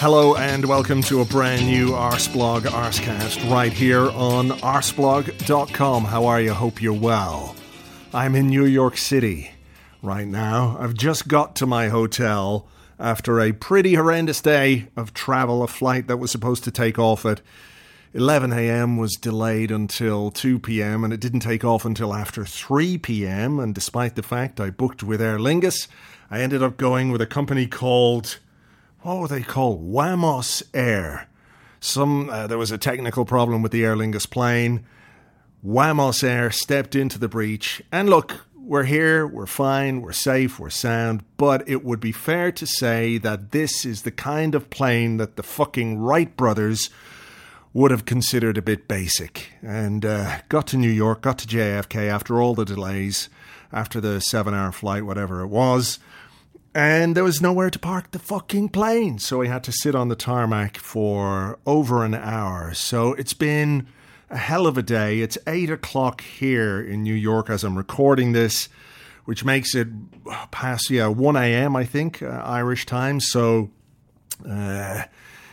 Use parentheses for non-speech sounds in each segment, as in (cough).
Hello and welcome to a brand new Arseblog Arsecast right here on arseblog.com. How are you? Hope you're well. I'm in New York City right now. I've just got to my hotel after a pretty horrendous day of travel. A flight that was supposed to take off at 11 a.m. was delayed until 2 p.m. and it didn't take off until after 3 p.m. And despite the fact I booked with Aer Lingus, I ended up going with a company called what were they called? Wamos Air. Some uh, there was a technical problem with the Aer Lingus plane. Wamos Air stepped into the breach, and look, we're here, we're fine, we're safe, we're sound. But it would be fair to say that this is the kind of plane that the fucking Wright brothers would have considered a bit basic. And uh, got to New York, got to JFK after all the delays, after the seven-hour flight, whatever it was and there was nowhere to park the fucking plane. So we had to sit on the tarmac for over an hour. So it's been a hell of a day. It's eight o'clock here in New York as I'm recording this, which makes it past, yeah, 1 a.m., I think, uh, Irish time. So, uh,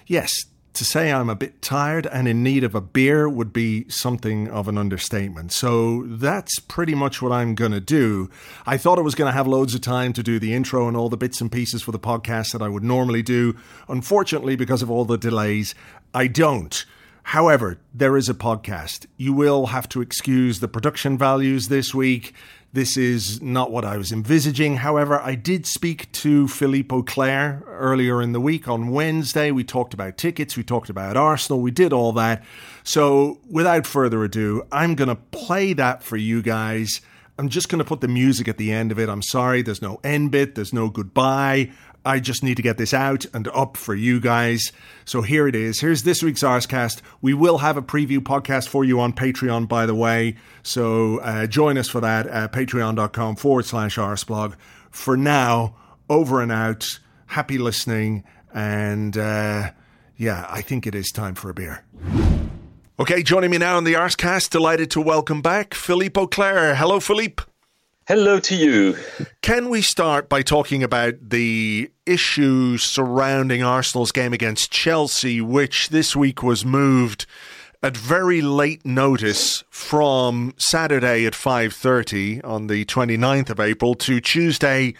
yes, to say I'm a bit tired and in need of a beer would be something of an understatement. So that's pretty much what I'm going to do. I thought I was going to have loads of time to do the intro and all the bits and pieces for the podcast that I would normally do. Unfortunately, because of all the delays, I don't. However, there is a podcast. You will have to excuse the production values this week. This is not what I was envisaging. However, I did speak to Philippe Auclair earlier in the week on Wednesday. We talked about tickets, we talked about Arsenal, we did all that. So, without further ado, I'm going to play that for you guys. I'm just going to put the music at the end of it. I'm sorry, there's no end bit, there's no goodbye. I just need to get this out and up for you guys. So here it is. Here's this week's Arsecast. We will have a preview podcast for you on Patreon, by the way. So uh, join us for that at patreon.com forward slash Arseblog. For now, over and out. Happy listening. And uh, yeah, I think it is time for a beer. Okay, joining me now on the Arsecast, delighted to welcome back Philippe Auclair. Hello, Philippe. Hello to you. Can we start by talking about the issues surrounding Arsenal's game against Chelsea, which this week was moved at very late notice from Saturday at 5:30 on the 29th of April to Tuesday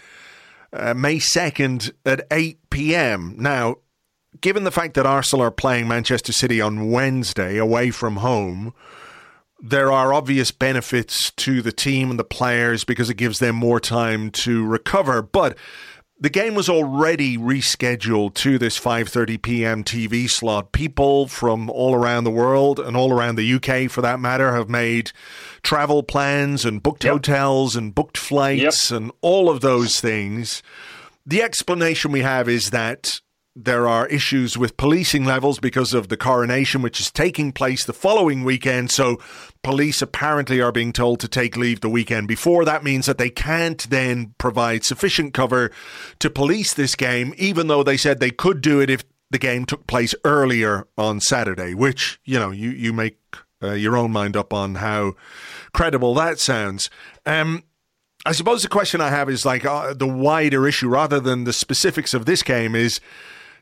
uh, May 2nd at 8 p.m. Now, given the fact that Arsenal are playing Manchester City on Wednesday away from home, there are obvious benefits to the team and the players because it gives them more time to recover. But the game was already rescheduled to this 5:30 p.m. TV slot. People from all around the world and all around the UK for that matter have made travel plans and booked yep. hotels and booked flights yep. and all of those things. The explanation we have is that there are issues with policing levels because of the coronation, which is taking place the following weekend. So, police apparently are being told to take leave the weekend before. That means that they can't then provide sufficient cover to police this game, even though they said they could do it if the game took place earlier on Saturday, which, you know, you, you make uh, your own mind up on how credible that sounds. Um, I suppose the question I have is like uh, the wider issue rather than the specifics of this game is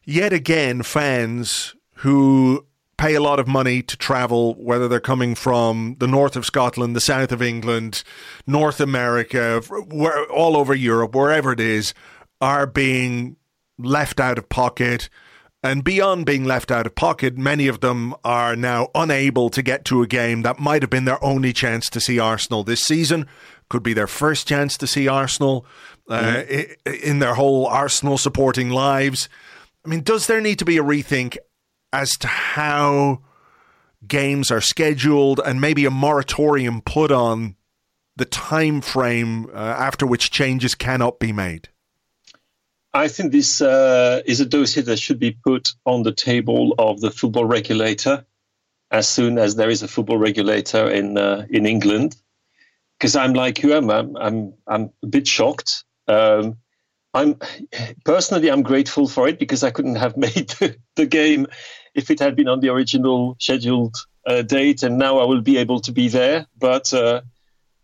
yet again, fans who pay a lot of money to travel, whether they're coming from the north of Scotland, the south of England, North America, where, all over Europe, wherever it is, are being left out of pocket And beyond being left out of pocket, many of them are now unable to get to a game that might have been their only chance to see Arsenal this season. Could be their first chance to see Arsenal uh, mm-hmm. in their whole Arsenal supporting lives. I mean, does there need to be a rethink as to how games are scheduled and maybe a moratorium put on the time frame uh, after which changes cannot be made? I think this uh, is a dossier that should be put on the table of the football regulator as soon as there is a football regulator in uh, in England. Because I'm like you, I'm I'm I'm a bit shocked. Um, I'm personally I'm grateful for it because I couldn't have (laughs) made the, game if it had been on the original scheduled uh, date, and now I will be able to be there. But uh,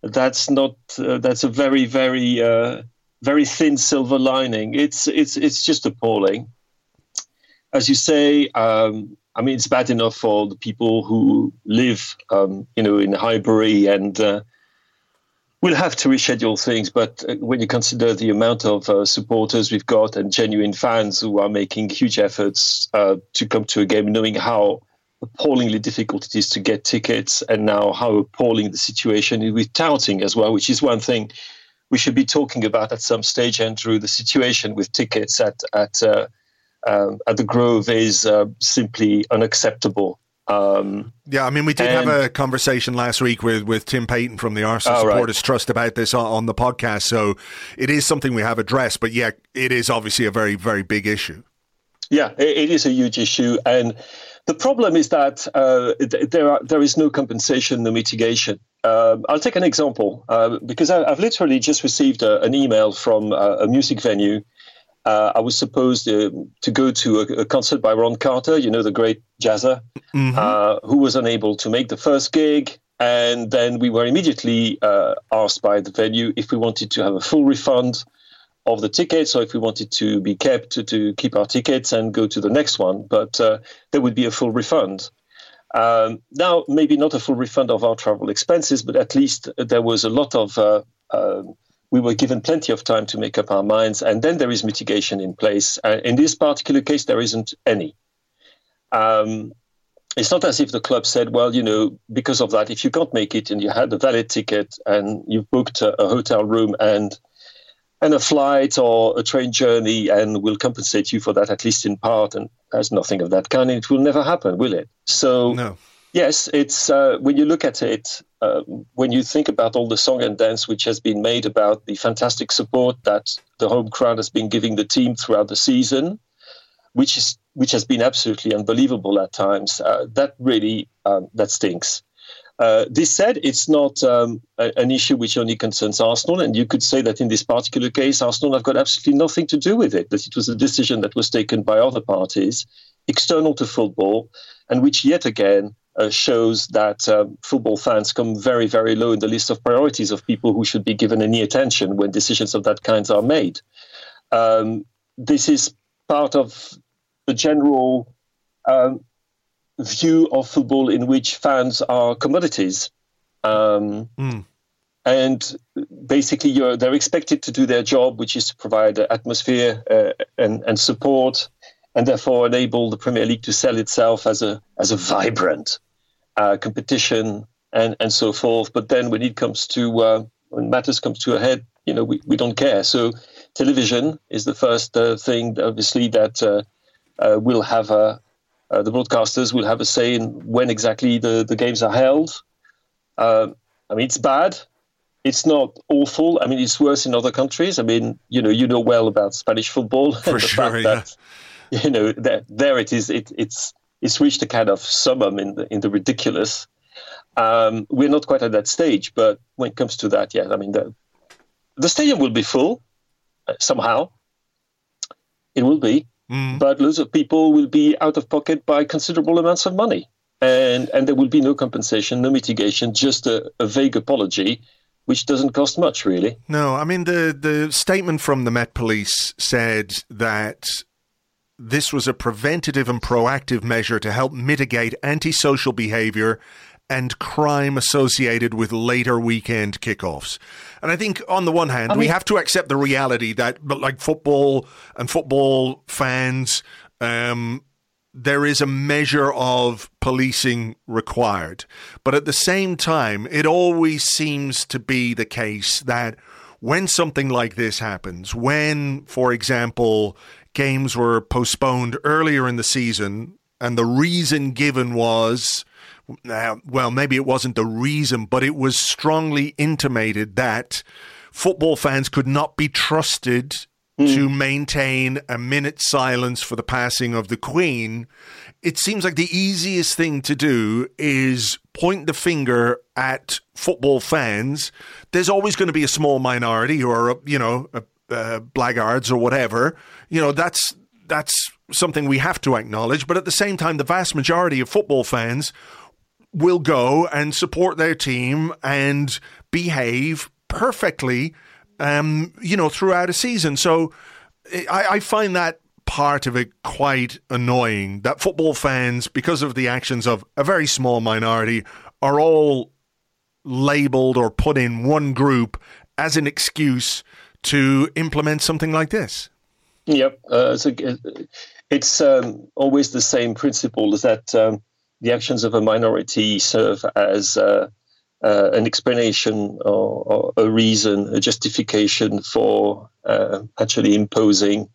that's not uh, that's a very very uh, very thin silver lining. It's it's it's just appalling. As you say, um, I mean, it's bad enough for the people who live, um, you know, in Highbury and uh, we'll have to reschedule things. But uh, when you consider the amount of uh, supporters we've got and genuine fans who are making huge efforts uh, to come to a game, knowing how appallingly difficult it is to get tickets, and now how appalling the situation is with touting as well, which is one thing we should be talking about at some stage, Andrew. The situation with tickets at at uh, um, at the Grove is uh, simply unacceptable. Um, yeah, I mean, we did and, have a conversation last week with, with Tim Payton from the Arsenal oh, Supporters right. Trust about this on, on, the podcast. So it is something we have addressed, but yeah, it is obviously a very, very big issue. Yeah, it, it is a huge issue. And the problem is that uh, there, are, there is no compensation, no mitigation. Uh, I'll take an example uh, because I, have literally just received a, an email from a, a music venue. Uh, I was supposed to, to go to a, a, concert by Ron Carter, you know, the great jazzer, mm-hmm. Uh, who was unable to make the first gig. And then we were immediately uh, asked by the venue if we wanted to have a full refund of the tickets or if we wanted to be kept to, to keep our tickets and go to the next one. But uh, there would be a full refund. Um, now, maybe not a full refund of our travel expenses, but at least there was a lot of, uh, uh, we were given plenty of time to make up our minds. And then there is mitigation in place. Uh, in this particular case, there isn't any. Um, it's not as if the club said, well, you know, because of that, if you can't make it and you had a valid ticket and you've booked a, a hotel room and and a flight or a train journey and we'll compensate you for that at least in part and there's nothing of that kind it will never happen will it so no. Yes it's uh, when you look at it uh, when you think about all the song and dance which has been made about the fantastic support that the home crowd has been giving the team throughout the season which is which has been absolutely unbelievable at times uh, that really um, that stinks uh, this said, it's not um, a, an issue which only concerns Arsenal, and you could say that in this particular case, Arsenal have got absolutely nothing to do with it. That it was a decision that was taken by other parties, external to football, and which yet again uh, shows that um, football fans come very, very low in the list of priorities of people who should be given any attention when decisions of that kind are made. Um, this is part of the general um, view of football in which fans are commodities. Um, mm. And basically, they're expected to do their job, which is to provide atmosphere uh, and, and support, and therefore enable the Premier League to sell itself as a as a vibrant uh, competition and and so forth. But then, when it comes to uh, when matters comes to a head, you know, we, we don't care. So, television is the first uh, thing, obviously, that uh, uh, will have a uh, the broadcasters will have a say in when exactly the, the games are held. Uh, I mean, it's bad. It's not awful. I mean, it's worse in other countries. I mean, you know, you know well about Spanish football. (laughs) For sure, yeah. That, (laughs) you know, there, there it is. It, it's it's reached a kind of summum in the in the ridiculous. Um, we're not quite at that stage, but when it comes to that, yeah, I mean, the the stadium will be full uh, somehow. It will be, Mm. But lots of people will be out of pocket by considerable amounts of money. And, and there will be no compensation, no mitigation, just a, a vague apology, which doesn't cost much, really. No, I mean, the, the statement from the Met Police said that this was a preventative and proactive measure to help mitigate antisocial behavior and crime associated with later weekend kickoffs. And I think on the one hand, I mean, we have to accept the reality that, like football and football fans, um, there is a measure of policing required. But at the same time, it always seems to be the case that when something like this happens, when, for example, games were postponed earlier in the season, and the reason given was, uh, well, maybe it wasn't the reason, but it was strongly intimated that football fans could not be trusted mm. to maintain a minute's silence for the passing of the Queen. It seems like the easiest thing to do is point the finger at football fans. There's always going to be a small minority who are, you know, uh, blackguards or whatever. You know, that's that's something we have to acknowledge. But at the same time, the vast majority of football fans will go and support their team and behave perfectly, um, you know, throughout a season. So I, I find that part of it quite annoying that football fans, because of the actions of a very small minority, are all labeled or put in one group as an excuse to implement something like this. Yep, uh, so it's um, always the same principle: is that um, the actions of a minority serve as uh, uh, an explanation or, or, a reason, a justification for uh, actually imposing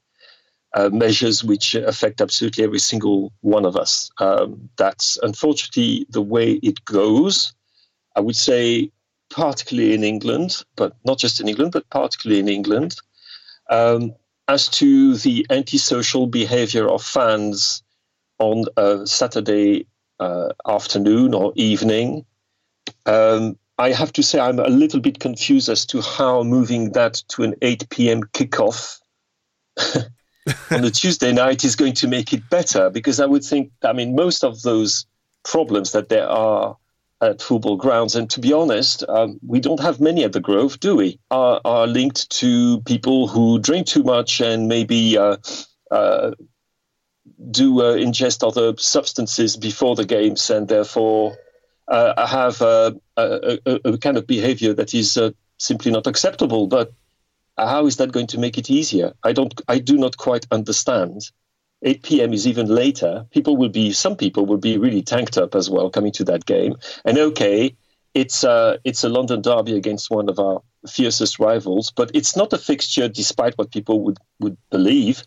uh, measures which affect absolutely every single one of us. Um, that's unfortunately the way it goes. I would say, particularly in England, but not just in England, but particularly in England. Um, as to the antisocial behavior of fans on a Saturday uh, afternoon or evening, um, I have to say I'm a little bit confused as to how moving that to an 8 p.m. kickoff (laughs) on a Tuesday night is going to make it better. Because I would think, I mean, most of those problems that there are at football grounds, and to be honest, um, we don't have many at the Grove, do we? Are, are linked to people who drink too much and maybe uh, uh, do uh, ingest other substances before the games, and therefore uh, have a, a, a, kind of behavior that is uh, simply not acceptable. But how is that going to make it easier? I don't. I do not quite understand. 8 p.m. is even later. People will be. Some people will be really tanked up as well coming to that game. And okay, it's a uh, it's a London derby against one of our fiercest rivals, but it's not a fixture, despite what people would would believe,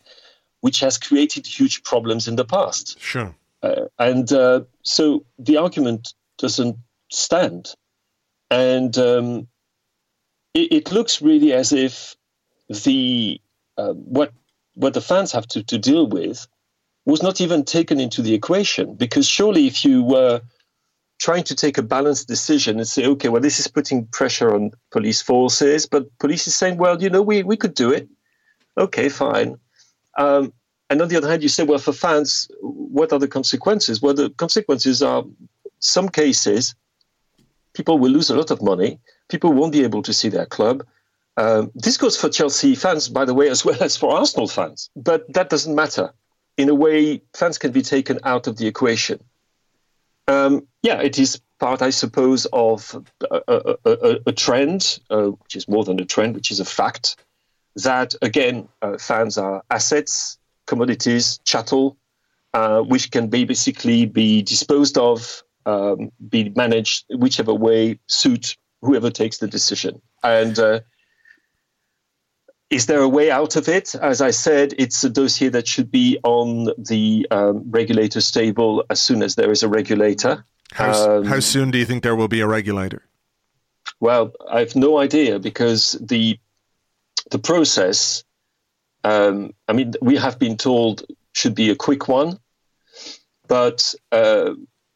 which has created huge problems in the past. Sure. Uh, and uh, so the argument doesn't stand. And um, it, it, looks really as if the uh, what what the fans have to, to deal with was not even taken into the equation. Because surely, if you were trying to take a balanced decision and say, okay, well, this is putting pressure on police forces, but police is saying, well, you know, we, we could do it. Okay, fine. Um, and on the other hand, you say, well, for fans, what are the consequences? Well, the consequences are some cases, people will lose a lot of money. People won't be able to see their club. Um, this goes for Chelsea fans, by the way, as well as for Arsenal fans. But that doesn't matter. In a way, fans can be taken out of the equation. Um, yeah, it is part, I suppose, of a, a, a, a trend, uh, which is more than a trend, which is a fact, that again, uh, fans are assets, commodities, chattel, uh, which can be basically be disposed of um, be managed whichever way suit whoever takes the decision. And uh, is there a way out of it? As I said, it's a dossier that should be on the um, regulator's table as soon as there is a regulator. How, um, how soon do you think there will be a regulator? Well, I have no idea because the the process. Um, I mean, we have been told should be a quick one, but uh,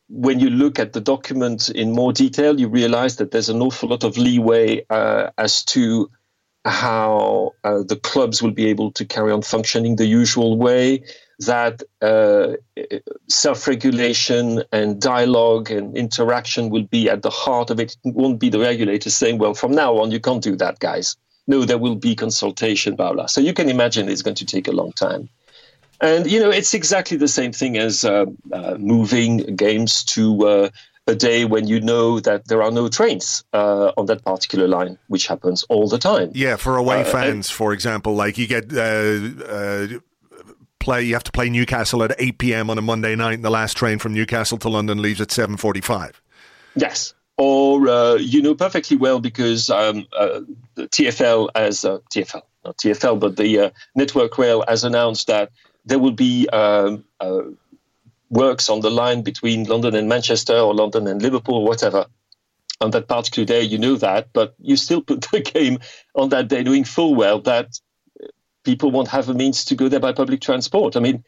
when you look at the document in more detail, you realize that there's an awful lot of leeway uh, as to how uh, the clubs will be able to carry on functioning the usual way, that uh, self regulation and dialogue and interaction will be at the heart of it. It won't be the regulator saying, well, from now on, you can't do that, guys. No, there will be consultation, blah, blah. So you can imagine it's going to take a long time. And you know, it's exactly the same thing as uh, uh, moving games to uh, a day when you know that there are no trains uh, on that particular line, which happens all the time. Yeah, for away uh, fans, for example, like you get uh, play. You have to play Newcastle at eight p.m. on a Monday night, and the last train from Newcastle to London leaves at seven forty-five. Yes, or uh, you know perfectly well because um, uh, the TFL as uh, TFL, not TFL, but the uh, Network Rail has announced that there will be um, uh, works on the line between London and Manchester or London and Liverpool or whatever on that particular day. You know that, but you still put the (laughs) game on that day, knowing full well that people won't have a means to go there by public transport. I mean,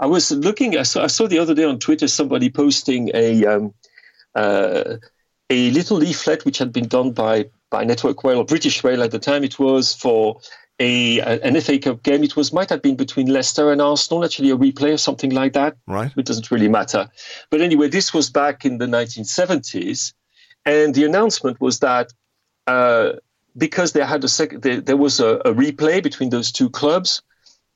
I was looking. I saw, I saw the other day on Twitter somebody posting a um, uh, a little leaflet which had been done by by Network Rail or British Rail at the time. It was for a an FA Cup game. It was might have been between Leicester and Arsenal, actually a replay or something like that. Right. It doesn't really matter. But anyway, this was back in the 1970s, and the announcement was that uh, because they had a sec- there, there was a, a, replay between those two clubs,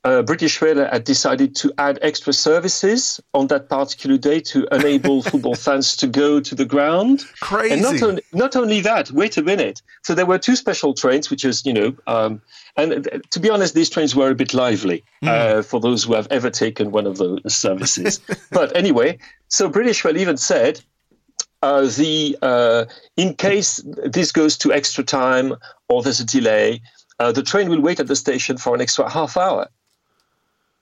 uh, British Rail had decided to add extra services on that particular day to enable (laughs) football fans to go to the ground. Crazy. And not, on, not only that, wait a minute. So there were two special trains, which is, you know, um, and to be honest, these trains were a bit lively mm. uh, for those who have ever taken one of those (laughs) services. but anyway, so British Rail even said, uh, the uh, in case this goes to extra time or there's a delay, uh, the train will wait at the station for an extra half hour.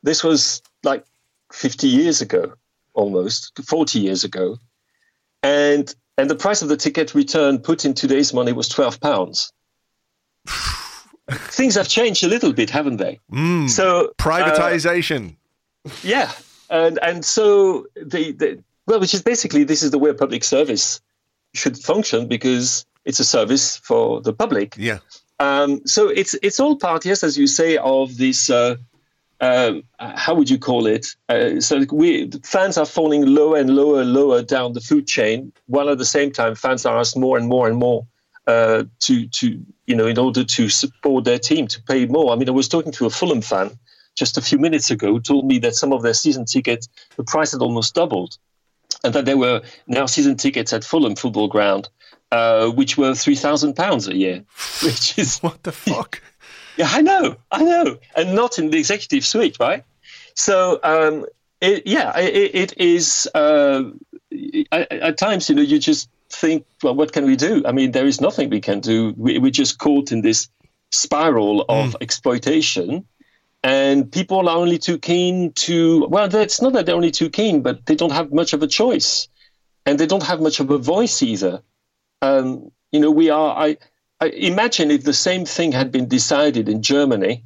This was like 50 years ago, almost 40 years ago, and and the price of the ticket return put in today's money was 12 pounds. Things have changed a little bit, haven't they? Mm, so privatization. Uh, yeah, and and so the, the well, which is basically this is the way a public service should function because it's a service for the public. Yeah. Um, so it's it's all part, yes, as you say, of this uh, um, how would you call it? Uh, so we fans are falling lower and lower and lower down the food chain, while at the same time fans are asked more and more and more uh, to to you know in order to support their team to pay more. I mean, I was talking to a Fulham fan just a few minutes ago who told me that some of their season tickets the price had almost doubled, and that there were now season tickets at Fulham Football Ground. Uh, which were three thousand pounds a year, (laughs) which is what the fuck. (laughs) Yeah, I know, I know, and not in the executive suite, right? So, um, it, yeah, it, it is. Uh, at, at, times, you know, you just think, well, what can we do? I mean, there is nothing we can do. We, we're just caught in this spiral of mm. exploitation, and people are only too keen to. Well, it's not that they're only too keen, but they don't have much of a choice, and they don't have much of a voice either. Um, you know, we are. I imagine if the same thing had been decided in Germany,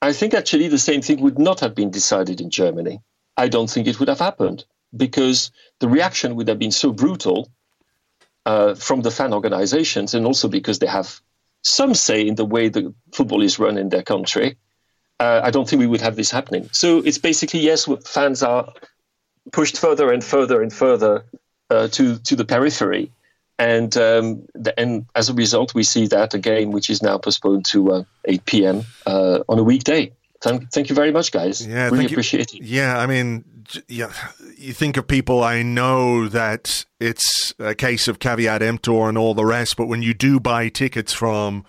I think actually the same thing would not have been decided in Germany. I don't think it would have happened because the reaction would have been so brutal uh, from the fan organizations, and also because they have some say in the way the football is run in their country. Uh, I don't think we would have this happening. So it's basically yes, fans are pushed further and further and further uh, to to the periphery, and um, and as a result, we see that a game which is now postponed to uh, 8 p.m. Uh, on a weekday. Thank, thank you very much, guys. Yeah, really appreciate it. Yeah, I mean, yeah, you think of people. I know that it's a case of caveat emptor and all the rest, but when you do buy tickets from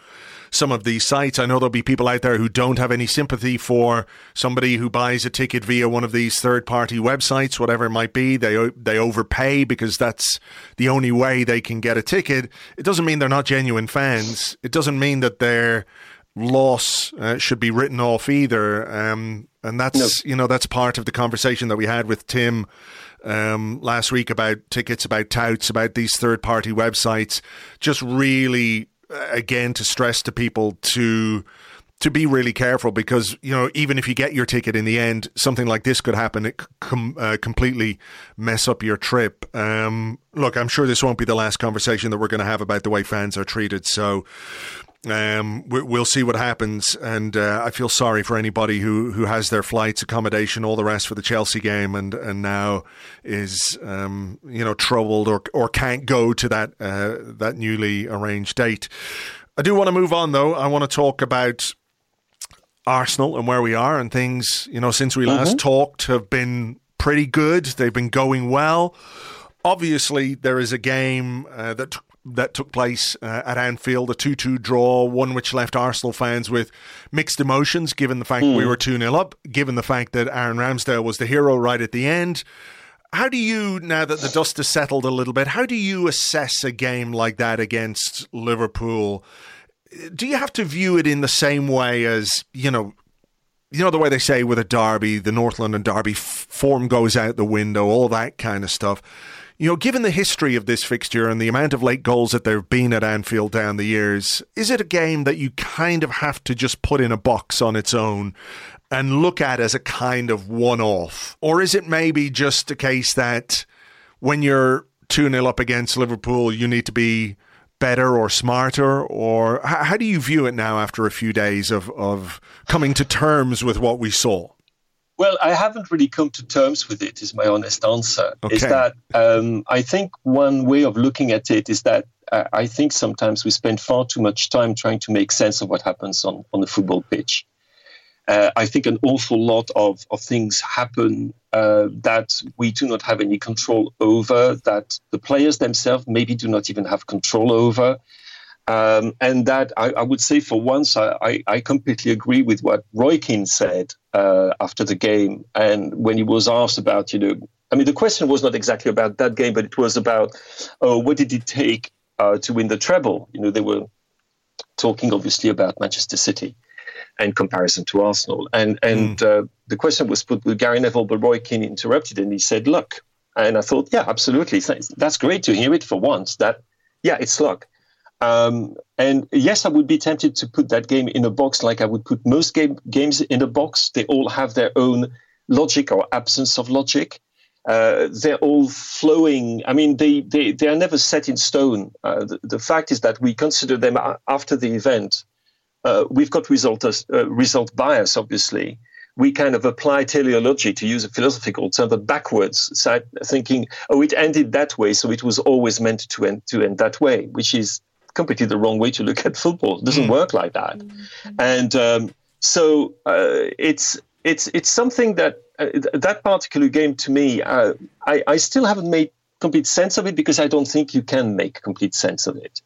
some of these sites. I know there'll be people out there who don't have any sympathy for somebody who buys a ticket via one of these third party websites, whatever it might be. They they overpay because that's the only way they can get a ticket. It doesn't mean they're not genuine fans. It doesn't mean that their loss uh, should be written off either. Um, and that's no. you know that's part of the conversation that we had with Tim um, last week about tickets, about touts, about these third party websites. Just really again to stress to people to to be really careful because you know even if you get your ticket in the end, something like this could happen. It com- uh, completely mess up your trip. Um, look, I'm sure this won't be the last conversation that we're going to have about the way fans are treated. So um, we'll see what happens, and uh, I feel sorry for anybody who, who has their flights, accommodation, all the rest for the Chelsea game, and and now is um, you know troubled or or can't go to that uh, that newly arranged date. I do want to move on though. I want to talk about Arsenal and where we are and things. You know, since we last mm-hmm. talked, have been pretty good. They've been going well. Obviously, there is a game uh, that that took place uh, at Anfield, a 2 2 draw, one which left Arsenal fans with mixed emotions, given the fact mm. we hmm. were 2 0 up, given the fact that Aaron Ramsdale was the hero right at the end. How do you, now that the dust has settled a little bit, how do you assess a game like that against Liverpool? Do you have to view it in the same way as, you know, you know the way they say with a derby, the North London derby, form goes out the window, all that kind of stuff. You know, given the history of this fixture and the amount of late goals that there have been at Anfield down the years, is it a game that you kind of have to just put in a box on its own and look at as a kind of one off? Or is it maybe just a case that when you're 2 0 up against Liverpool, you need to be better or smarter? Or how do you view it now after a few days of, of coming to terms with what we saw? Well, I haven't really come to terms with it, is my honest answer. Okay. Is that um, I think one way of looking at it is that uh, I think sometimes we spend far too much time trying to make sense of what happens on, on the football pitch. Uh, I think an awful lot of, of things happen uh, that we do not have any control over, that the players themselves maybe do not even have control over. Um, and that I, I, would say for once, I, I, completely agree with what Roy Keane said uh, after the game. And when he was asked about, you know, I mean, the question was not exactly about that game, but it was about, oh, what did it take uh, to win the treble? You know, they were talking obviously about Manchester City in comparison to Arsenal. And and mm. uh, the question was put with Gary Neville, but Roy Keane interrupted and he said, "Look." And I thought, yeah, absolutely. That's great to hear it for once. That, yeah, it's luck. Um, and yes, I would be tempted to put that game in a box like I would put most game, games in a box. They all have their own logic or absence of logic. Uh, they're all flowing. I mean, they, they, they are never set in stone. Uh, the, the, fact is that we consider them after the event uh, we've got result, uh, result bias, obviously. We kind of apply teleology, to use a philosophical term, but backwards, thinking, oh, it ended that way, so it was always meant to end, to end that way, which is completely the wrong way to look at football. It doesn't mm. work like that. Mm-hmm. And um, so uh, it's, it's, it's something that uh, that particular game to me, uh, I, I still haven't made complete sense of it because I don't think you can make complete sense of it.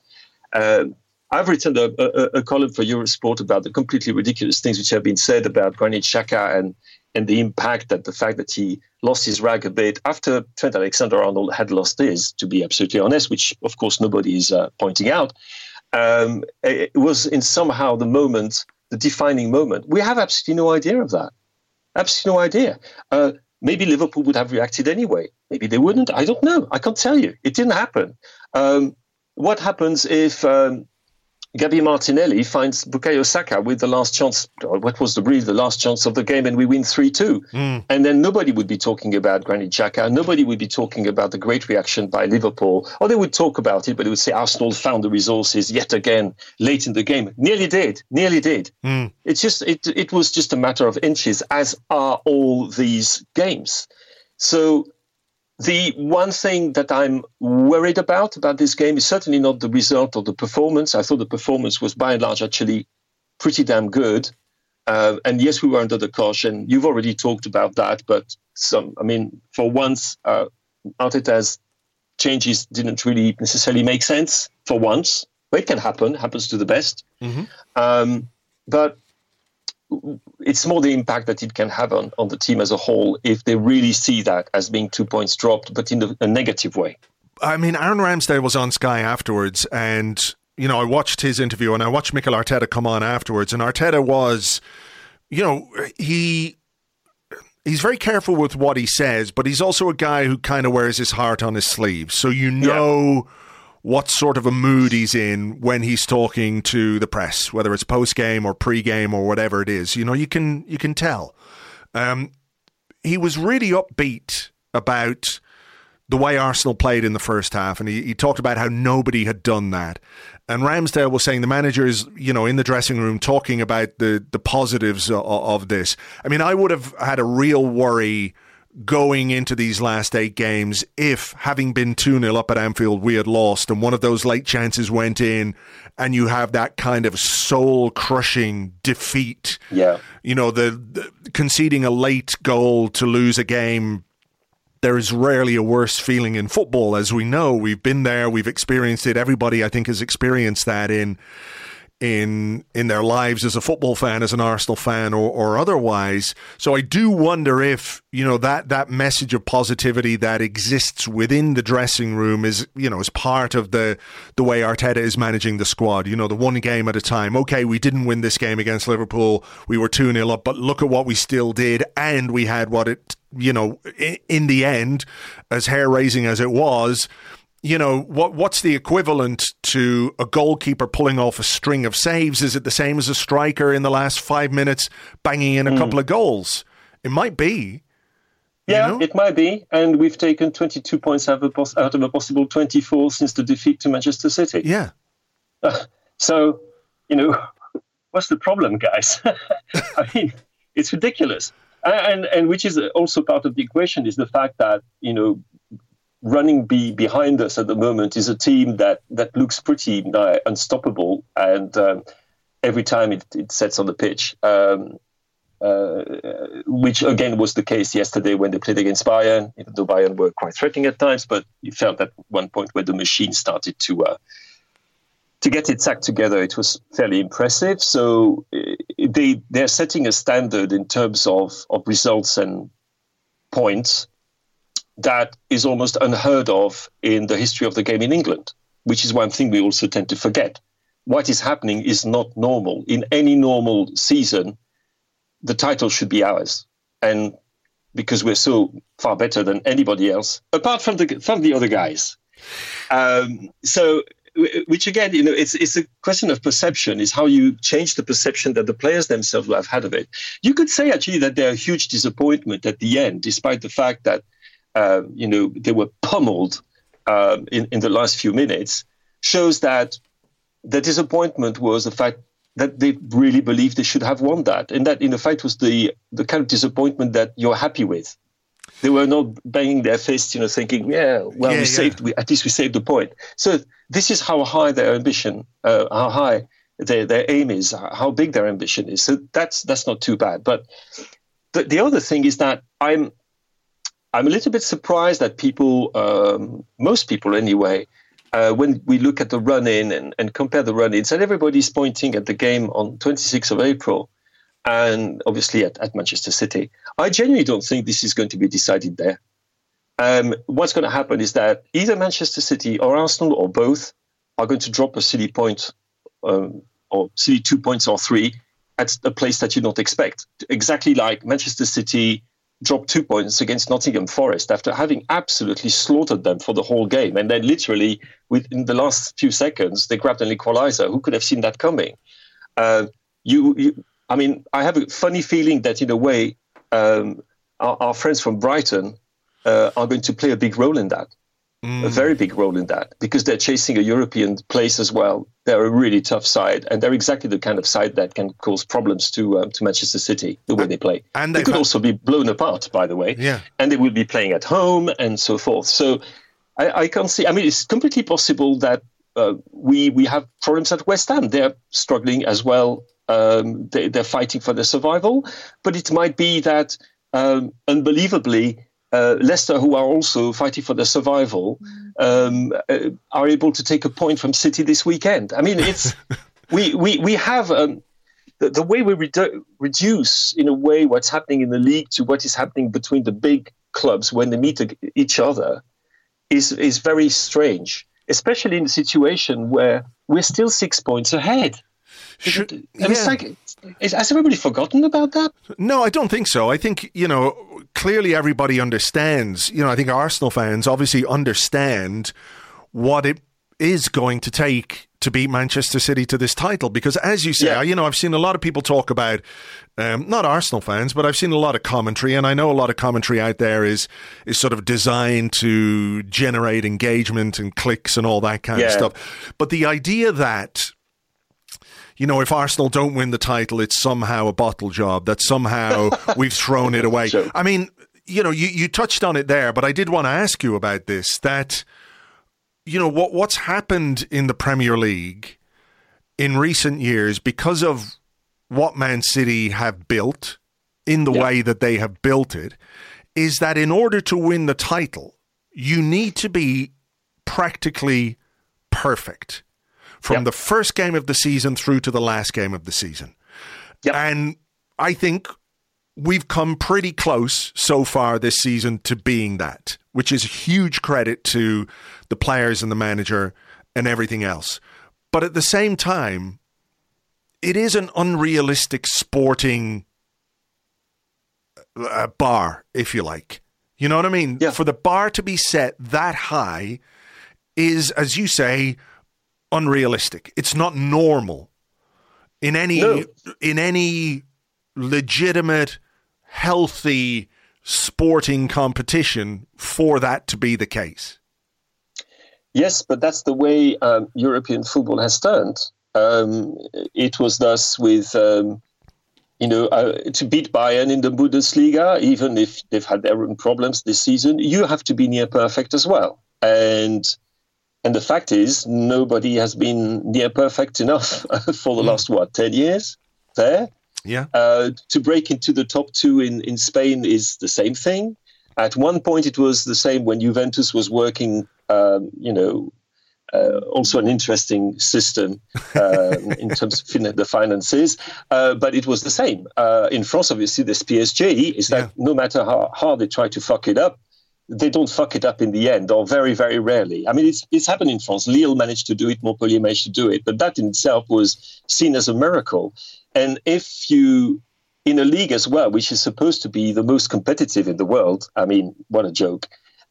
Uh, I've written a, a, a, column for Eurosport about the completely ridiculous things which have been said about Granit Xhaka and and the impact that the fact that he lost his rag a bit after Trent Alexander-Arnold had lost his, to be absolutely honest, which of course nobody is uh, pointing out. Um, it was in somehow the moment, the defining moment. We have absolutely no idea of that. Absolutely no idea. Uh, maybe Liverpool would have reacted anyway. Maybe they wouldn't. I don't know. I can't tell you. It didn't happen. Um, what happens if um, Gabi Martinelli finds Bukayo Saka with the last chance, what was the really the last chance of the game, and we win 3 2. Mm. And then nobody would be talking about Granit Xhaka. Nobody would be talking about the great reaction by Liverpool. Or they would talk about it, but they would say Arsenal found the resources yet again late in the game. Nearly did, nearly did. Mm. It's just, it, it was just a matter of inches, as are all these games. So the one thing that I'm worried about about this game is certainly not the result or the performance. I thought the performance was by and large actually pretty damn good. Uh, and yes, we were under the caution. You've already talked about that, but some, I mean, for once, uh, Arteta's changes didn't really necessarily make sense. For once, but it can happen. Happens to the best. Mm-hmm. Um, but it's more the impact that it can have on, on the team as a whole if they really see that as being two points dropped, but in a, a negative way. I mean, Aaron Ramsdale was on Sky afterwards, and you know, I watched his interview and I watched Mikel Arteta come on afterwards, and Arteta was, you know, he he's very careful with what he says, but he's also a guy who kind of wears his heart on his sleeve. So you know. Yeah what sort of a mood he's in when he's talking to the press, whether it's post game or pre game or whatever it is. You know, you can you can tell. Um, he was really upbeat about the way Arsenal played in the first half, and he, he talked about how nobody had done that. And Ramsdale was saying the manager is, you know, in the dressing room talking about the the positives of, of this. I mean, I would have had a real worry going into these last eight games if, having been 2 0 up at Anfield, we had lost and one of those late chances went in and you have that kind of soul crushing defeat. Yeah. You know, the, the, conceding a late goal to lose a game there is rarely a worse feeling in football, as we know. We've been there, we've experienced it. Everybody, I think, has experienced that in in in their lives as a football fan, as an Arsenal fan, or, or otherwise. So I do wonder if you know that that message of positivity that exists within the dressing room is you know is part of the the way Arteta is managing the squad. You know, the one game at a time. Okay, we didn't win this game against Liverpool. We were two 0 up, but look at what we still did, and we had what it you know in, in the end, as hair raising as it was you know what what's the equivalent to a goalkeeper pulling off a string of saves is it the same as a striker in the last 5 minutes banging in a mm. couple of goals it might be yeah, know? it might be. And we've taken 22 points out of, a, out of a possible 24 since the defeat to Manchester City. Yeah. Uh, (laughs) so, you know, (laughs) what's the problem, guys? (laughs) I mean, it's ridiculous. And, and which is also part of the equation is the fact that, you know, running be behind us at the moment is a team that that looks pretty uh, unstoppable, and um, every time it, it sets on the pitch, um, uh, which again was the case yesterday when they played against Bayern. Even though Bayern were quite threatening at times, but you felt at one point where the machine started to uh, to get its act together, it was fairly impressive. So uh, they they're setting a standard in terms of of results and points that is almost unheard of in the history of the game in England, which is one thing we also tend to forget. What is happening is not normal. In any normal season, the title should be ours. And because we're so far better than anybody else, apart from the from the other guys. Um, so, which again, you know, it's it's a question of perception. Is how you change the perception that the players themselves have had of it. You could say actually that they're a huge disappointment at the end, despite the fact that uh, you know, they were pummeled uh, in, in the last few minutes, shows that the disappointment was the fact that they really believed they should have won that. And that, in effect, was the, the kind of disappointment that you're happy with. They were not banging their fists, you know, thinking, yeah, well, yeah, we yeah. saved, we, at least we saved the point. So this is how high their ambition, uh, how high their, their aim is, how big their ambition is. So that's, that's not too bad. But the, the other thing is that I'm, I'm a little bit surprised that people, um, most people anyway, uh, when we look at the run in and, and compare the run ins, and everybody's pointing at the game on 26th of April and obviously at, at Manchester City. I genuinely don't think this is going to be decided there. Um, what's going to happen is that either Manchester City or Arsenal or both are going to drop a silly point um, or silly two points or three at a place that you don't expect. Exactly like Manchester City dropped two points against Nottingham Forest after having absolutely slaughtered them for the whole game. And then, literally, within the last few seconds, they grabbed an equalizer. Who could have seen that coming? Uh, you, you, I mean, I have a funny feeling that, in a way, um, our, our, friends from Brighton uh, are going to play a big role in that mm. a very big role in that because they're chasing a European place as well. They're a really tough side, and they're exactly the kind of side that can cause problems to um, to Manchester City the way and, they play. And they could had... also be blown apart, by the way. Yeah, and they will be playing at home and so forth. So I, I can't see. I mean, it's completely possible that uh, we we have problems at West Ham. They're struggling as well. Um, they, are fighting for their survival, but it might be that um, unbelievably uh, Leicester, who are also fighting for their survival, um, uh, are able to take a point from City this weekend. I mean, it's (laughs) we we we have um, the, the, way we redu- reduce in a way what's happening in the league to what is happening between the big clubs when they meet each other is is very strange, especially in a situation where we're still six points ahead. Should, and yeah. it's like, is, has everybody forgotten about that? No, I don't think so. I think, you know, clearly everybody understands. You know, I think Arsenal fans obviously understand what it is going to take to beat Manchester City to this title because, as you say, yeah. you know, I've seen a lot of people talk about um, not Arsenal fans, but I've seen a lot of commentary, and I know a lot of commentary out there is is sort of designed to generate engagement and clicks and all that kind yeah. of stuff. But the idea that you know, if Arsenal don't win the title, it's somehow a bottle job, that somehow (laughs) we've thrown it away. Sure. I mean, you know, you, you touched on it there, but I did want to ask you about this that, you know, what what's happened in the Premier League in recent years because of what Man City have built in the way that they have built it is that in order to win the title, you need to be practically perfect from Yep. the first game of the season through to the last game of the season. Yep. And I think we've come pretty close so far this season to being that, which is huge credit to the players and the manager and everything else. But at the same time, it is an unrealistic sporting uh, bar, if you like. You know what I mean? Yeah. For the bar to be set that high is, as you say, unrealistic. It's not normal in any No. in any legitimate, healthy sporting competition for that to be the case. Yes, but that's the way um, European football has turned. Um, it was thus with, um, you know, uh, to beat Bayern in the Bundesliga, even if they've had their own problems this season, you have to be near perfect as well. And and the fact is, nobody has been near perfect enough (laughs) for the last what ten years. There, Yeah. uh, to break into the top two in, in Spain is the same thing. At one point, it was the same when Juventus was working, um, you know, uh, also an interesting system um, (laughs) in terms of fin- the finances. Uh, but it was the same. Uh, in France, obviously, this PSG is that Yeah. no matter how hard they try to fuck it up, they don't fuck it up in the end, or very, very rarely. I mean, it's it's happened in France. Lille managed to do it, Montpellier managed to do it, but that in itself was seen as a miracle. And if you, in a league as well, which is supposed to be the most competitive in the world, I mean, what a joke.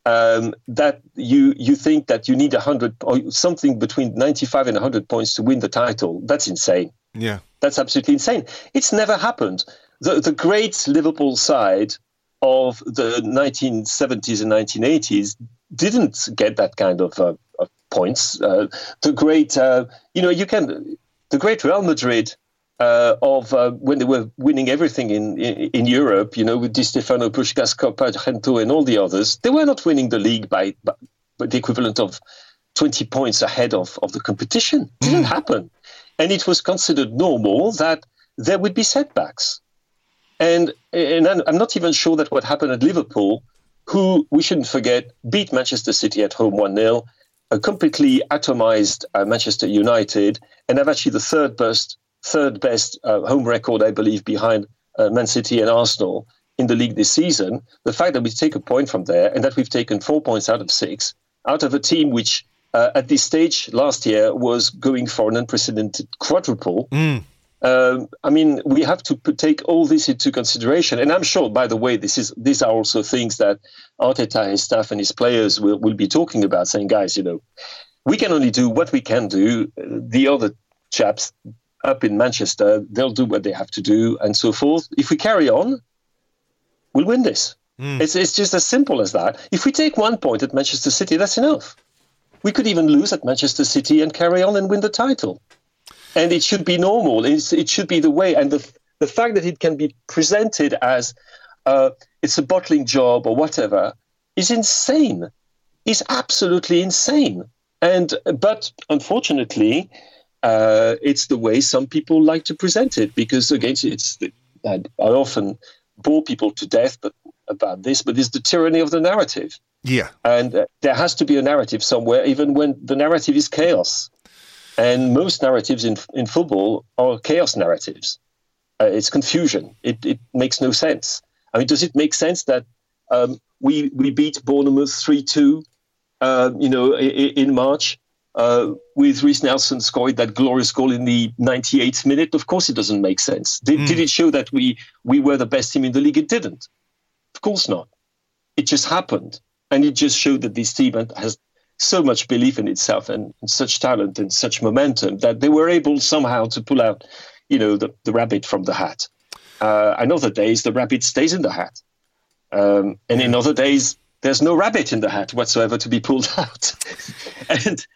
Um, that you you think that you need a hundred or something between ninety five and hundred points to win the title? That's insane. Yeah. That's absolutely insane. It's never happened. The the great Liverpool side of the 1970s and 1980s didn't get that kind of, uh, of points. Uh, the great, uh, you know, you can, the great Real Madrid uh, of uh, when they were winning everything in, in in Europe, you know, with Di Stefano, Puskás, Kopa, Gento, and all the others, they were not winning the league by, by, by the equivalent of 20 points ahead of, of the competition. It didn't happen. And it was considered normal that there would be setbacks. And, and I'm not even sure that what happened at Liverpool, who we shouldn't forget, beat Manchester City at home 1 0, a completely atomized uh, Manchester United, and have actually the third best, third best uh, home record, I believe, behind uh, Man City and Arsenal in the league this season. The fact that we take a point from there and that we've taken four points out of six, out of a team which uh, at this stage last year was going for an unprecedented quadruple. Um, I mean, we have to put, take all this into consideration, and I'm sure. By the way, this is these are also things that Arteta, his staff, and his players will, will be talking about, saying, "Guys, you know, we can only do what we can do. The other chaps up in Manchester, they'll do what they have to do, and so forth. If we carry on, we'll win this. It's it's just as simple as that. If we take one point at Manchester City, that's enough. We could even lose at Manchester City and carry on and win the title and it should be normal. It's, it should be the way. And the the fact that it can be presented as uh, it's a bottling job or whatever is insane. Is absolutely insane. And but unfortunately, uh, it's the way some people like to present it because again, it's I I often bore people to death, but about this, but it's the tyranny of the narrative. Yeah. And uh, there has to be a narrative somewhere, even when the narrative is chaos. And most narratives in in football are chaos narratives. Uh, it's confusion. It, it makes no sense. I mean, does it make sense that um, we we beat Bournemouth three two, uh, you know, in, in March uh, with Reiss Nelson scored that glorious goal in the 98th minute? Of course, it doesn't make sense. Did, did it show that we we were the best team in the league? It didn't. Of course not. It just happened, and it just showed that this team has so much belief in itself and, and such talent and such momentum that they were able somehow to pull out, you know, the, the rabbit from the hat. Uh, in other days, the rabbit stays in the hat, um, and in other days, there's no rabbit in the hat whatsoever to be pulled (laughs) out. (laughs) and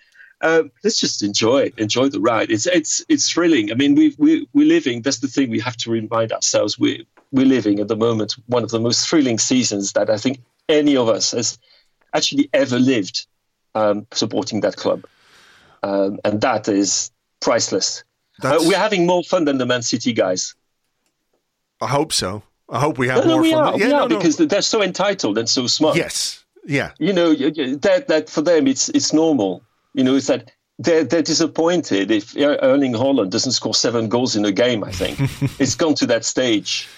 um, let's just enjoy it, enjoy the ride. It's it's it's thrilling. I mean, we we we're living. That's the thing we have to remind ourselves. We we're living at the moment one of the most thrilling seasons that I think any of us has actually ever lived um, supporting that club, um, and that is priceless. Uh, we're having more fun than the Man City guys. I hope so. I hope we have no, more no, we fun. Are, yeah, we no, are because they're so entitled and so smart. Yes. Yeah. You know, that that for them it's it's normal. You know, it's that they're they're disappointed if Erling Haaland doesn't score seven goals in a game. I think (laughs) it's gone to that stage,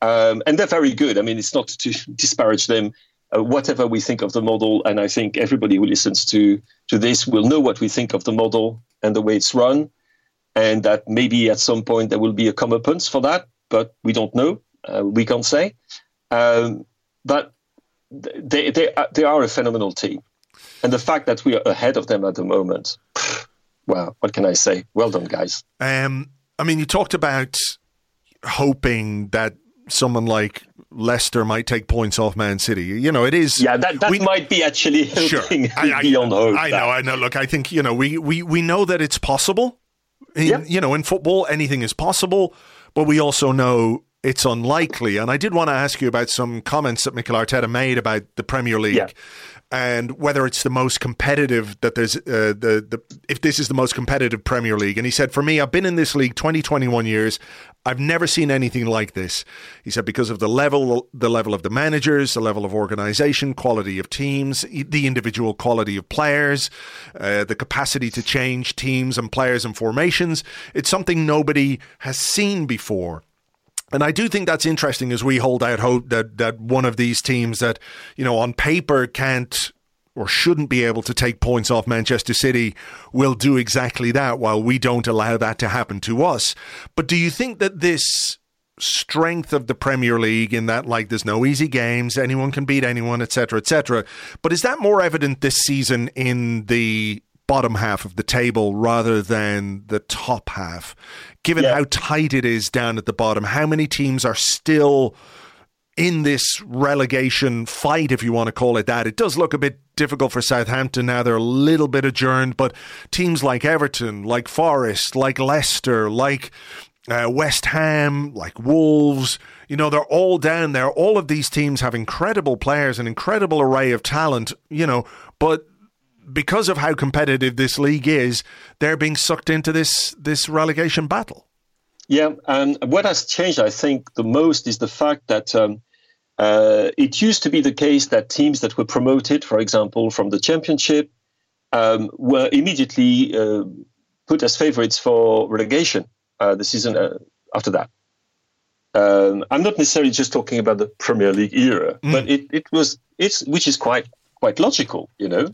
um, and they're very good. I mean, it's not to disparage them. Uh, whatever we think of the model, and I think everybody who listens to to this will know what we think of the model and the way it's run, and that maybe at some point there will be a comeuppance for that, but we don't know. Uh, we can't say. Um, but they they they are a phenomenal team, and the fact that we are ahead of them at the moment, well, what can I say? Well done, guys. Um, I mean, you talked about hoping that someone like Leicester might take points off Man City. You know, it is. Yeah, that, that we, might be actually (laughs) sure. I, (laughs) beyond hope. I know, I know. Look, I think you know we we we know that it's possible. In, Yep. You know, in football, anything is possible, but we also know it's unlikely. And I did want to ask you about some comments that Mikel Arteta made about the Premier League. Yeah. And whether it's the most competitive that there's uh, the the if this is the most competitive Premier League, and he said, for me, I've been in this league 20, 21 years. I've never seen anything like this. He said because of the level, the level of the managers, the level of organisation, quality of teams, the individual quality of players, uh, the capacity to change teams and players and formations. It's something nobody has seen before. And I do think that's interesting as we hold out hope that that one of these teams that, you know, on paper can't or shouldn't be able to take points off Manchester City will do exactly that while we don't allow that to happen to us. But do you think that this strength of the Premier League in that like there's no easy games, anyone can beat anyone, etc., etc. But is that more evident this season in the bottom half of the table rather than the top half? Given Yeah. how tight it is down at the bottom, how many teams are still in this relegation fight, if you want to call it that. It does look a bit difficult for Southampton now. They're a little bit adjourned, but teams like Everton, like Forest, like Leicester, like uh, West Ham, like Wolves, you know, they're all down there. All of these teams have incredible players, an incredible array of talent, you know, but because of how competitive this league is, they're being sucked into this this relegation battle. Yeah, and what has changed, I think, the most is the fact that um, uh, it used to be the case that teams that were promoted, for example, from the championship, um, were immediately uh, put as favourites for relegation uh, the season uh, after that. Um, I'm not necessarily just talking about the Premier League era, but it, it was it's which is quite quite logical, you know.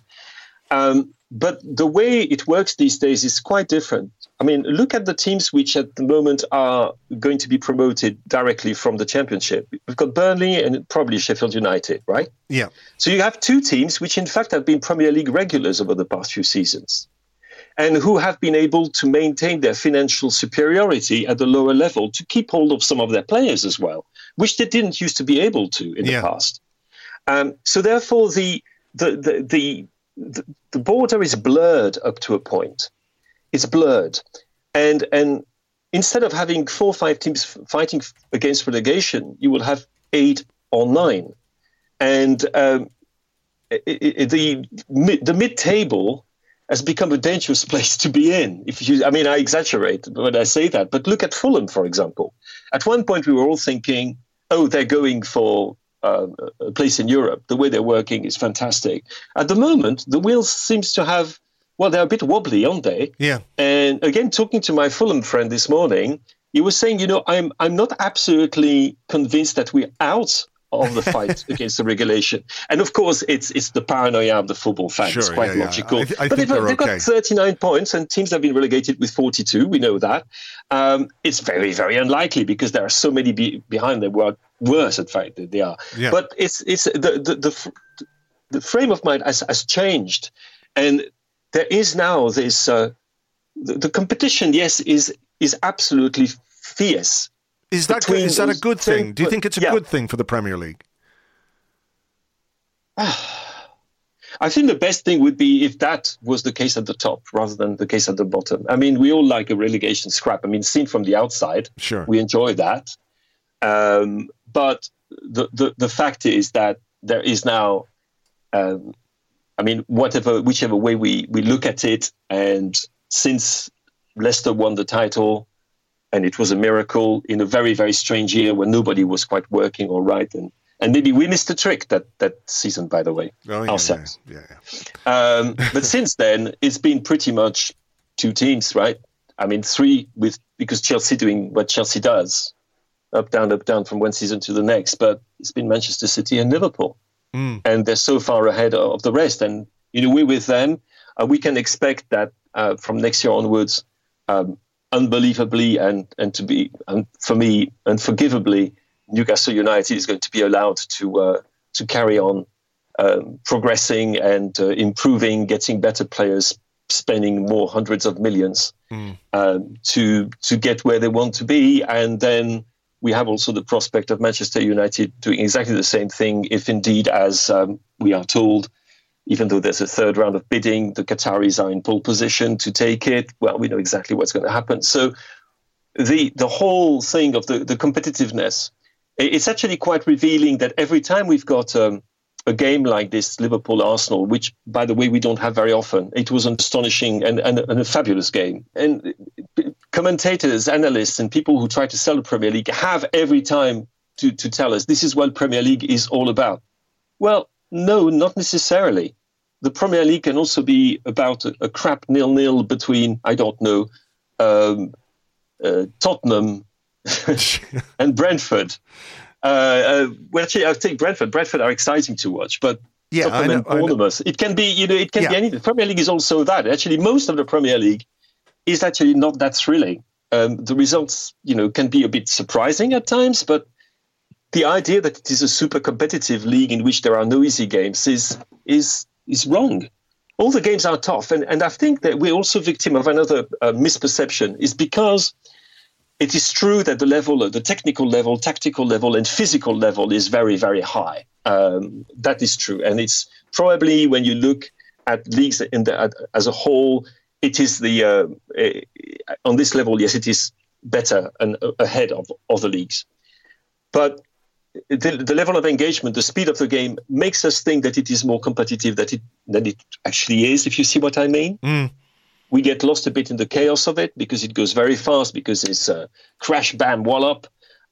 Um, but the way it works these days is quite different. I mean, look at the teams which at the moment are going to be promoted directly from the championship. We've got Burnley and probably Sheffield United, right? Yeah. So you have two teams which, in fact, have been Premier League regulars over the past few seasons and who have been able to maintain their financial superiority at the lower level to keep hold of some of their players as well, which they didn't used to be able to in Yeah. the past. Um, so therefore, the the the, the the border is blurred up to a point. It's blurred, and and instead of having four or five teams fighting against relegation, you will have eight or nine, and um, i- i- the the mid table has become a dangerous (laughs) place to be in. If you, I mean, I exaggerate when I say that, but look at Fulham, for example. At one point, we were all thinking, "Oh, they're going for uh, a place in Europe. The way they're working is fantastic." At the moment, the wheels seems to have, well, they're a bit wobbly, aren't they? Yeah. And again, talking to my Fulham friend this morning, he was saying, you know, I'm I'm not absolutely convinced that we're out of the fight (laughs) against the regulation. And of course, it's it's the paranoia of the football fans. Sure, it's quite yeah, yeah. logical. I th- I but think they've, they've okay. got 39 points, and teams have been relegated with 42. We know that. Um, it's very very unlikely because there are so many be- behind them. Well, worse, in fact, that they are. Yeah. But it's it's the the, the the frame of mind has, has changed, and there is now this uh, the, the competition. Yes, is is absolutely fierce. Is that Between is that a good thing? Do you think it's a yeah. good thing for the Premier League? (sighs) I think the best thing would be if that was the case at the top rather than the case at the bottom. I mean, we all like a relegation scrap. I mean, seen from the outside, Sure. we enjoy that. Um, but the, the the fact is that there is now, um, I mean, whatever, whichever way we we look at it, and since Leicester won the title, and it was a miracle in a very very strange year when nobody was quite working all right and and maybe we missed a trick that that season by the way oh, yeah, ourselves yeah, yeah. um, (laughs) but since then it's been pretty much two teams right i mean three with because chelsea doing what chelsea does up down up down from one season to the next but it's been manchester city and liverpool Mm. and they're so far ahead of the rest and you know we're with them uh, we can expect that uh, from next year onwards um, unbelievably and and to be and for me unforgivably Newcastle United is going to be allowed to uh, to carry on um, progressing and uh, improving, getting better players, spending more hundreds of millions Mm. um, to to get where they want to be, and then we have also the prospect of Manchester United doing exactly the same thing, if indeed, as um, we are told, even though there's a third round of bidding, the Qataris are in pole position to take it. Well, we know exactly what's going to happen. So the the whole thing of the, the competitiveness, it's actually quite revealing that every time we've got um, a game like this, Liverpool Arsenal, which by the way we don't have very often, it was an astonishing and, and, and a fabulous game. And commentators, analysts, and people who try to sell the Premier League have every time to, to tell us this is what Premier League is all about. Well, no, not necessarily. The Premier League can also be about a, a crap nil nil between, I don't know, um, uh, Tottenham (laughs) and Brentford. Uh, uh, well, actually, I think Brentford. Brentford are exciting to watch, but Yeah, I Tottenham know, and I know. Bournemouth. It can be, you know, it can Yeah. be anything. Premier League is also that. Actually, most of the Premier League is actually not that thrilling. Um, the results, you know, can be a bit surprising at times, but the idea that it is a super competitive league in which there are no easy games is is is wrong. All the games are tough, and and I think that we're also victim of another uh, misperception. Is because it is true that the level, the technical level, tactical level, and physical level is very, very high. Um, that is true, and it's probably when you look at leagues in the, at, as a whole, it is the uh, eh, on this level. Yes, it is better and uh, ahead of other leagues, but the, the level of engagement, the speed of the game, makes us think that it is more competitive than it than it actually is. If you see what I mean Mm. we get lost a bit in the chaos of it because it goes very fast because it's uh, crash bam wallop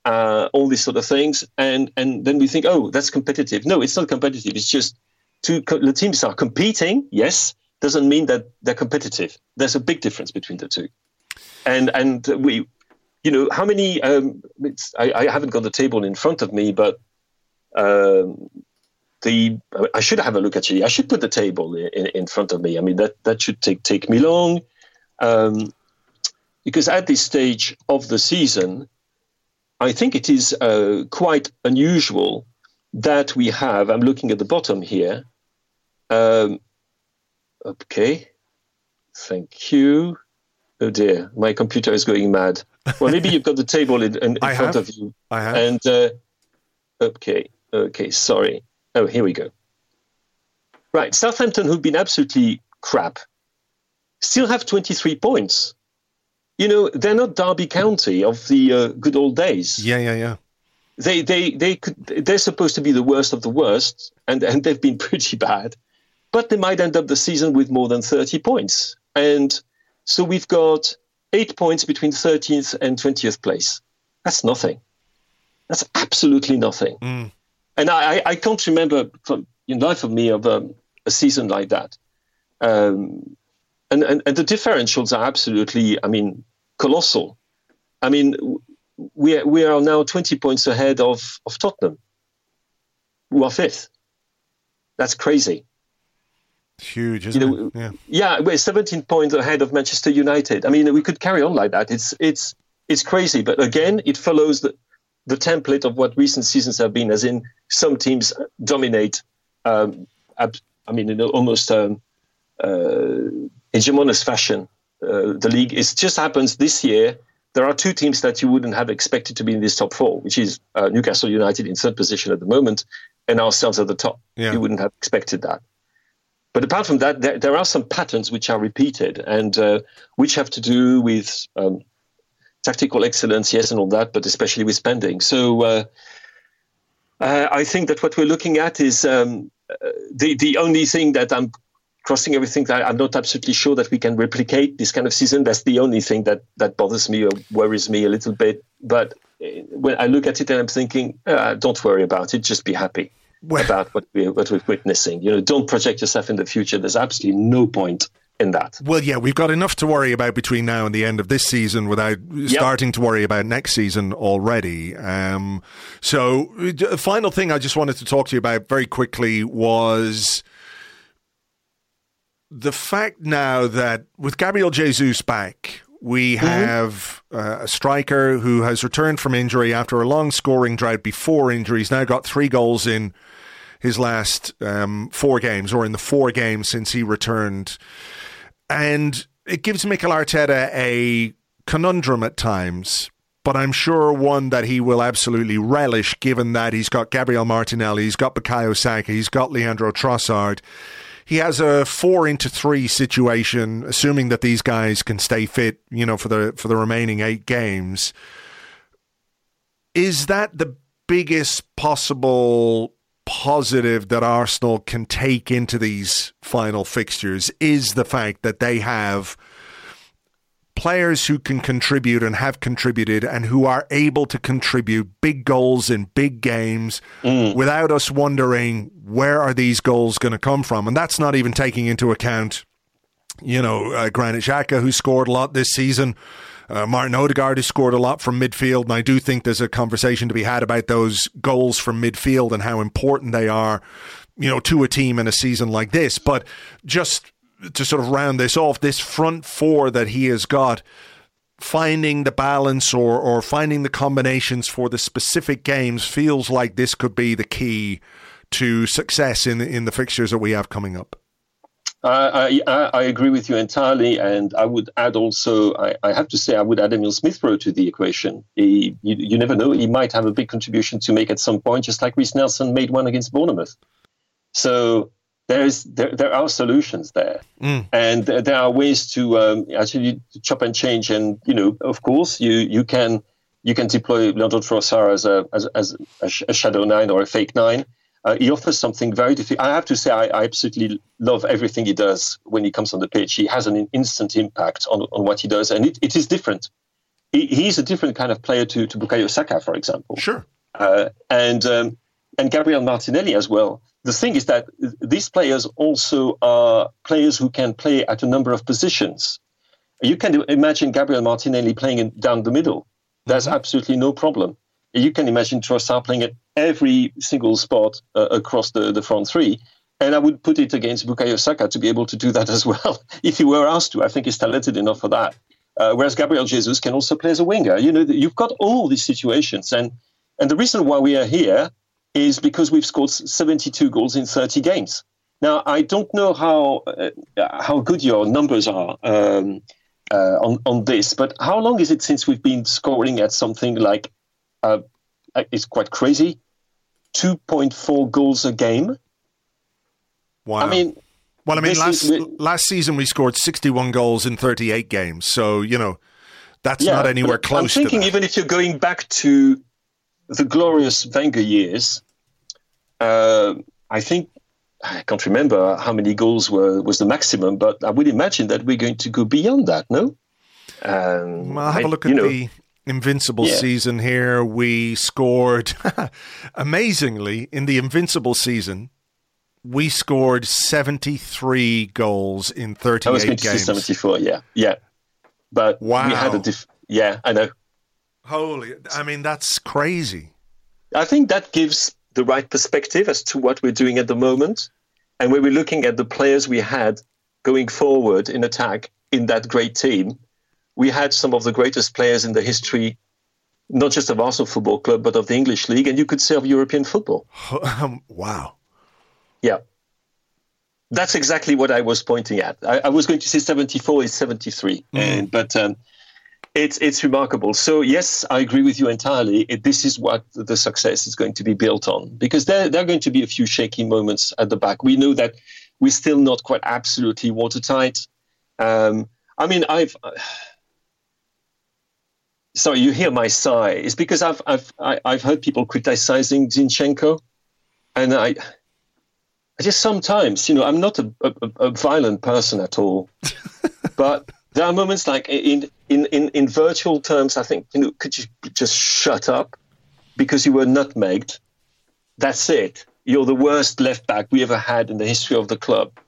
uh, all these sort of things and and then we think oh that's competitive no it's not competitive it's just two co- the teams are competing yes doesn't mean that they're competitive there's a big difference between the two and and we you know how many um, I, I haven't got the table in front of me but um, the I should have a look actually. I should put the table in, in front of me. I mean that that should take take me long, um, because at this stage of the season, I think it is uh, quite unusual that we have. I'm looking at the bottom here. Um, okay, thank you. Oh dear, my computer is going mad. Well, maybe you've got the table in, in, in (laughs) front have. of you. I have. And uh, okay, okay, sorry. Oh, here we go. Right, Southampton, who've been absolutely crap, still have 23 points. You know, they're not Derby County of the uh, good old days. yeah, yeah, yeah. They, they, they could. They're supposed to be the worst of the worst, and and they've been (laughs) pretty bad. But they might end up the season with more than 30 points, and so we've got eight points between 13th and 20th place. That's nothing. That's absolutely nothing. Mm. And I, I- can't remember from in life of me of um, a season like that. Um, and, and, and the differentials are absolutely, I mean, colossal. I mean, we are, we are now 20 points ahead of, of Tottenham, who are fifth. That's crazy. It's huge, isn't know, it? Yeah. Yeah, we're 17 points ahead of Manchester United. I mean, we could carry on like that. It's it's it's crazy, but again, it follows the the template of what recent seasons have been, as in some teams dominate. Um, ab- I mean, in almost um, uh, hegemonous fashion. Uh, the league. It just happens this year. There are two teams that you wouldn't have expected to be in this top four, which is uh, Newcastle United in third position at the moment, and ourselves at the top. Yeah. You wouldn't have expected that. But apart from that, there, there are some patterns which are repeated and uh, which have to do with um, tactical excellence, yes, and all that, but especially with spending. So uh, uh, I think that what we're looking at is um, uh, the the only thing that I'm crossing everything that I'm not absolutely sure that we can replicate this kind of season. That's the only thing that that bothers me or worries me a little bit. But eh, when I look at it and I'm thinking, uh, don't worry about it, just be happy well, about what we what we're witnessing. You know, don't project yourself in the future. There's absolutely no point in that. Well, yeah, we've got enough to worry about between now and the end of this season without yep. starting to worry about next season already. Um, so, the final thing I just wanted to talk to you about very quickly was the fact now that with Gabriel Jesus back, we mm-hmm. have uh, a striker who has returned from injury after a long scoring drought before injury. He's now got three goals in his last um, four games, or in the four games since he returned and it gives Mikel Arteta a conundrum at times, but I'm sure one that he will absolutely relish given that he's got Gabriel Martinelli, he's got Bukayo Saka, he's got Leandro Trossard. He has a four into three situation, assuming that these guys can stay fit, you know, for the for the remaining eight games. Is that the biggest possible positive that Arsenal can take into these final fixtures is the fact that they have players who can contribute and have contributed and who are able to contribute big goals in big games mm. without us wondering where are these goals going to come from and that's not even taking into account you know uh, Granit Xhaka who scored a lot this season uh, Martin Odegaard has scored a lot from midfield, and I do think there's a conversation to be had about those goals from midfield and how important they are, you know, to a team in a season like this. But just to sort of round this off, this front four that he has got, finding the balance or or finding the combinations for the specific games feels like this could be the key to success in in the fixtures that we have coming up. I, I, I, agree with you entirely, and I would add also. I, I have to say, I would add Emil Smith Rowe to the equation. He, you, you, never know; he might have a big contribution to make at some point, just like Reiss Nelson made one against Bournemouth. So there is there, there are solutions there, mm. and there are ways to um, actually chop and change. And you know, of course, you you can you can deploy Leandro Trossard as a as, as a, a shadow nine or a fake nine uh, he offers something very different. I have to say, I, I, absolutely love everything he does when he comes on the pitch. He has an instant impact on, on what he does, and it, it is different. He, he's a different kind of player to, to Bukayo Saka, for example. Sure. Uh, and um, and Gabriel Martinelli as well. The thing is that these players also are players who can play at a number of positions. You can imagine Gabriel Martinelli playing in, down the middle. That's mm-hmm. absolutely no problem you can imagine Trossard sampling at every single spot uh, across the, the front three. And I would put it against Bukayo Saka to be able to do that (laughs) as well, if he were asked to. I think he's talented enough for that. Uh, whereas Gabriel Jesus can also play as a winger. You know, you've got all these situations. And, and the reason why we are here is because we've scored 72 goals in 30 games. Now, I don't know how, uh, how good your numbers are um, uh, on, on this, but how long is it since we've been scoring at something like uh, is quite crazy. 2.4 goals a game. Wow. I mean, well, I mean, last is, last season we scored 61 goals in 38 games. So, you know, that's yeah, not anywhere close I'm thinking even if you're going back to the glorious Wenger years, uh, I think I can't remember how many goals were was the maximum, but I would imagine that we're going to go beyond that. No, um, well, have I, a look at know, the Invincible yeah. season here. We scored, (laughs) amazingly, in the Invincible season, we scored 73 goals in 38 I was going games. 74, yeah. Yeah. But wow. we had a diff- yeah, I know. Holy, I mean, that's crazy. I think that gives the right perspective as to what we're doing at the moment. And when we're looking at the players we had going forward in attack in that great team, we had some of the greatest players in the history, not just of Arsenal Football Club, but of the English League, and you could say of European football. (laughs) Um, wow. Yeah. That's exactly what I was pointing at. I, I was going to say 74 is 73, mm. and, but um, it's it's remarkable. So yes, I agree with you entirely. It, this is what the success is going to be built on because there there are going to be a few shaky moments at the back. We know that we're still not quite absolutely watertight. Um, I mean, I've sorry, you hear my sigh. It's because I've I've I, have i have heard people criticizing Zinchenko, and I I just sometimes, you know, I'm not a, a, a violent person at all, (laughs) but there are moments like in, in, in, in virtual terms, I think, you know, could you just shut up because you were nutmegged? That's it. You're the worst left back we ever had in the history of the club.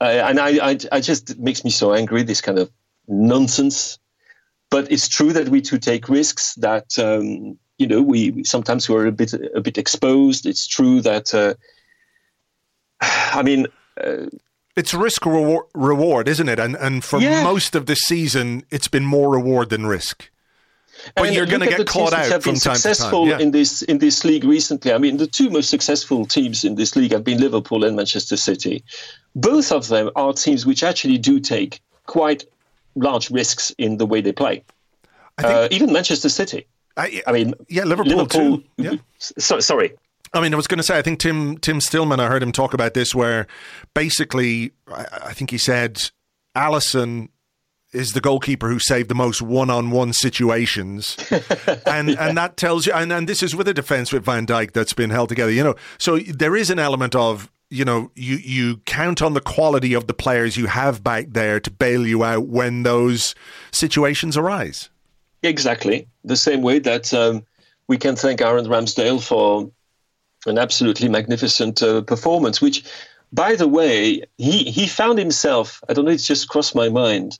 Uh, and I, I, I just, it makes me so angry, this kind of nonsense. But it's true that we too take risks that, um, you know, we sometimes we're a bit, a bit exposed. It's true that, uh, (sighs) I mean, uh, it's risk reward, reward, isn't it? And and for yeah. most of the season, it's been more reward than risk. But and you're going to get caught out have from been time successful to time. Yeah. in this in this league recently. I mean, the two most successful teams in this league have been Liverpool and Manchester City. Both of them are teams which actually do take quite large risks in the way they play. Uh, even Manchester City. I, I, mean, yeah, Liverpool, Liverpool too. Yeah. So, sorry, I mean, I was going to say, I think Tim Tim Stillman, I heard him talk about this, where basically, I, I think he said Alisson is the goalkeeper who saved the most one-on-one situations, (laughs) and and that tells you, and, and this is with a defense with Van Dijk that's been held together, you know. So there is an element of you know you you count on the quality of the players you have back there to bail you out when those situations arise. Exactly, the same way that um, we can thank Aaron Ramsdale for an absolutely magnificent uh, performance, which, by the way, he, he found himself, I don't know, it's just crossed my mind.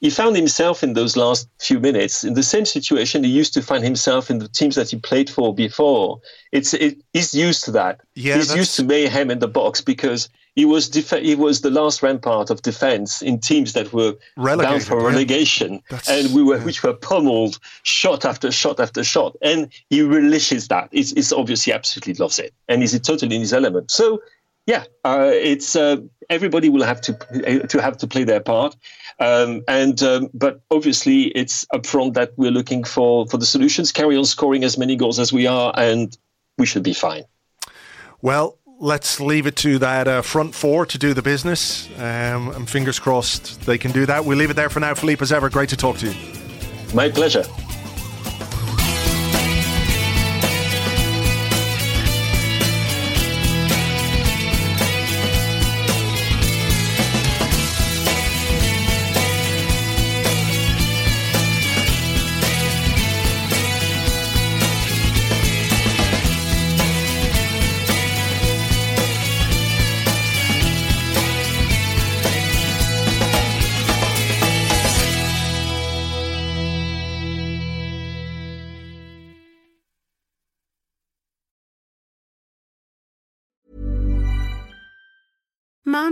He found himself in those last few minutes in the same situation he used to find himself in the teams that he played for before. It's it, he's used to that. Yeah, he's used to mayhem in the box because he was def- he was the last rampart of defense in teams that were Relegated, down for relegation, yeah. and we were yeah. which were pummeled shot after shot after shot, and he relishes that. It's, it's obviously absolutely loves it, and he's totally in his element. So, yeah, uh, it's uh, everybody will have to to have to play their part, um, and um, but obviously it's upfront that we're looking for for the solutions. Carry on scoring as many goals as we are, and we should be fine. Well, let's leave it to that uh, front four to do the business. Um, and fingers crossed they can do that. We'll leave it there for now. Philippe, as ever, great to talk to you. My pleasure.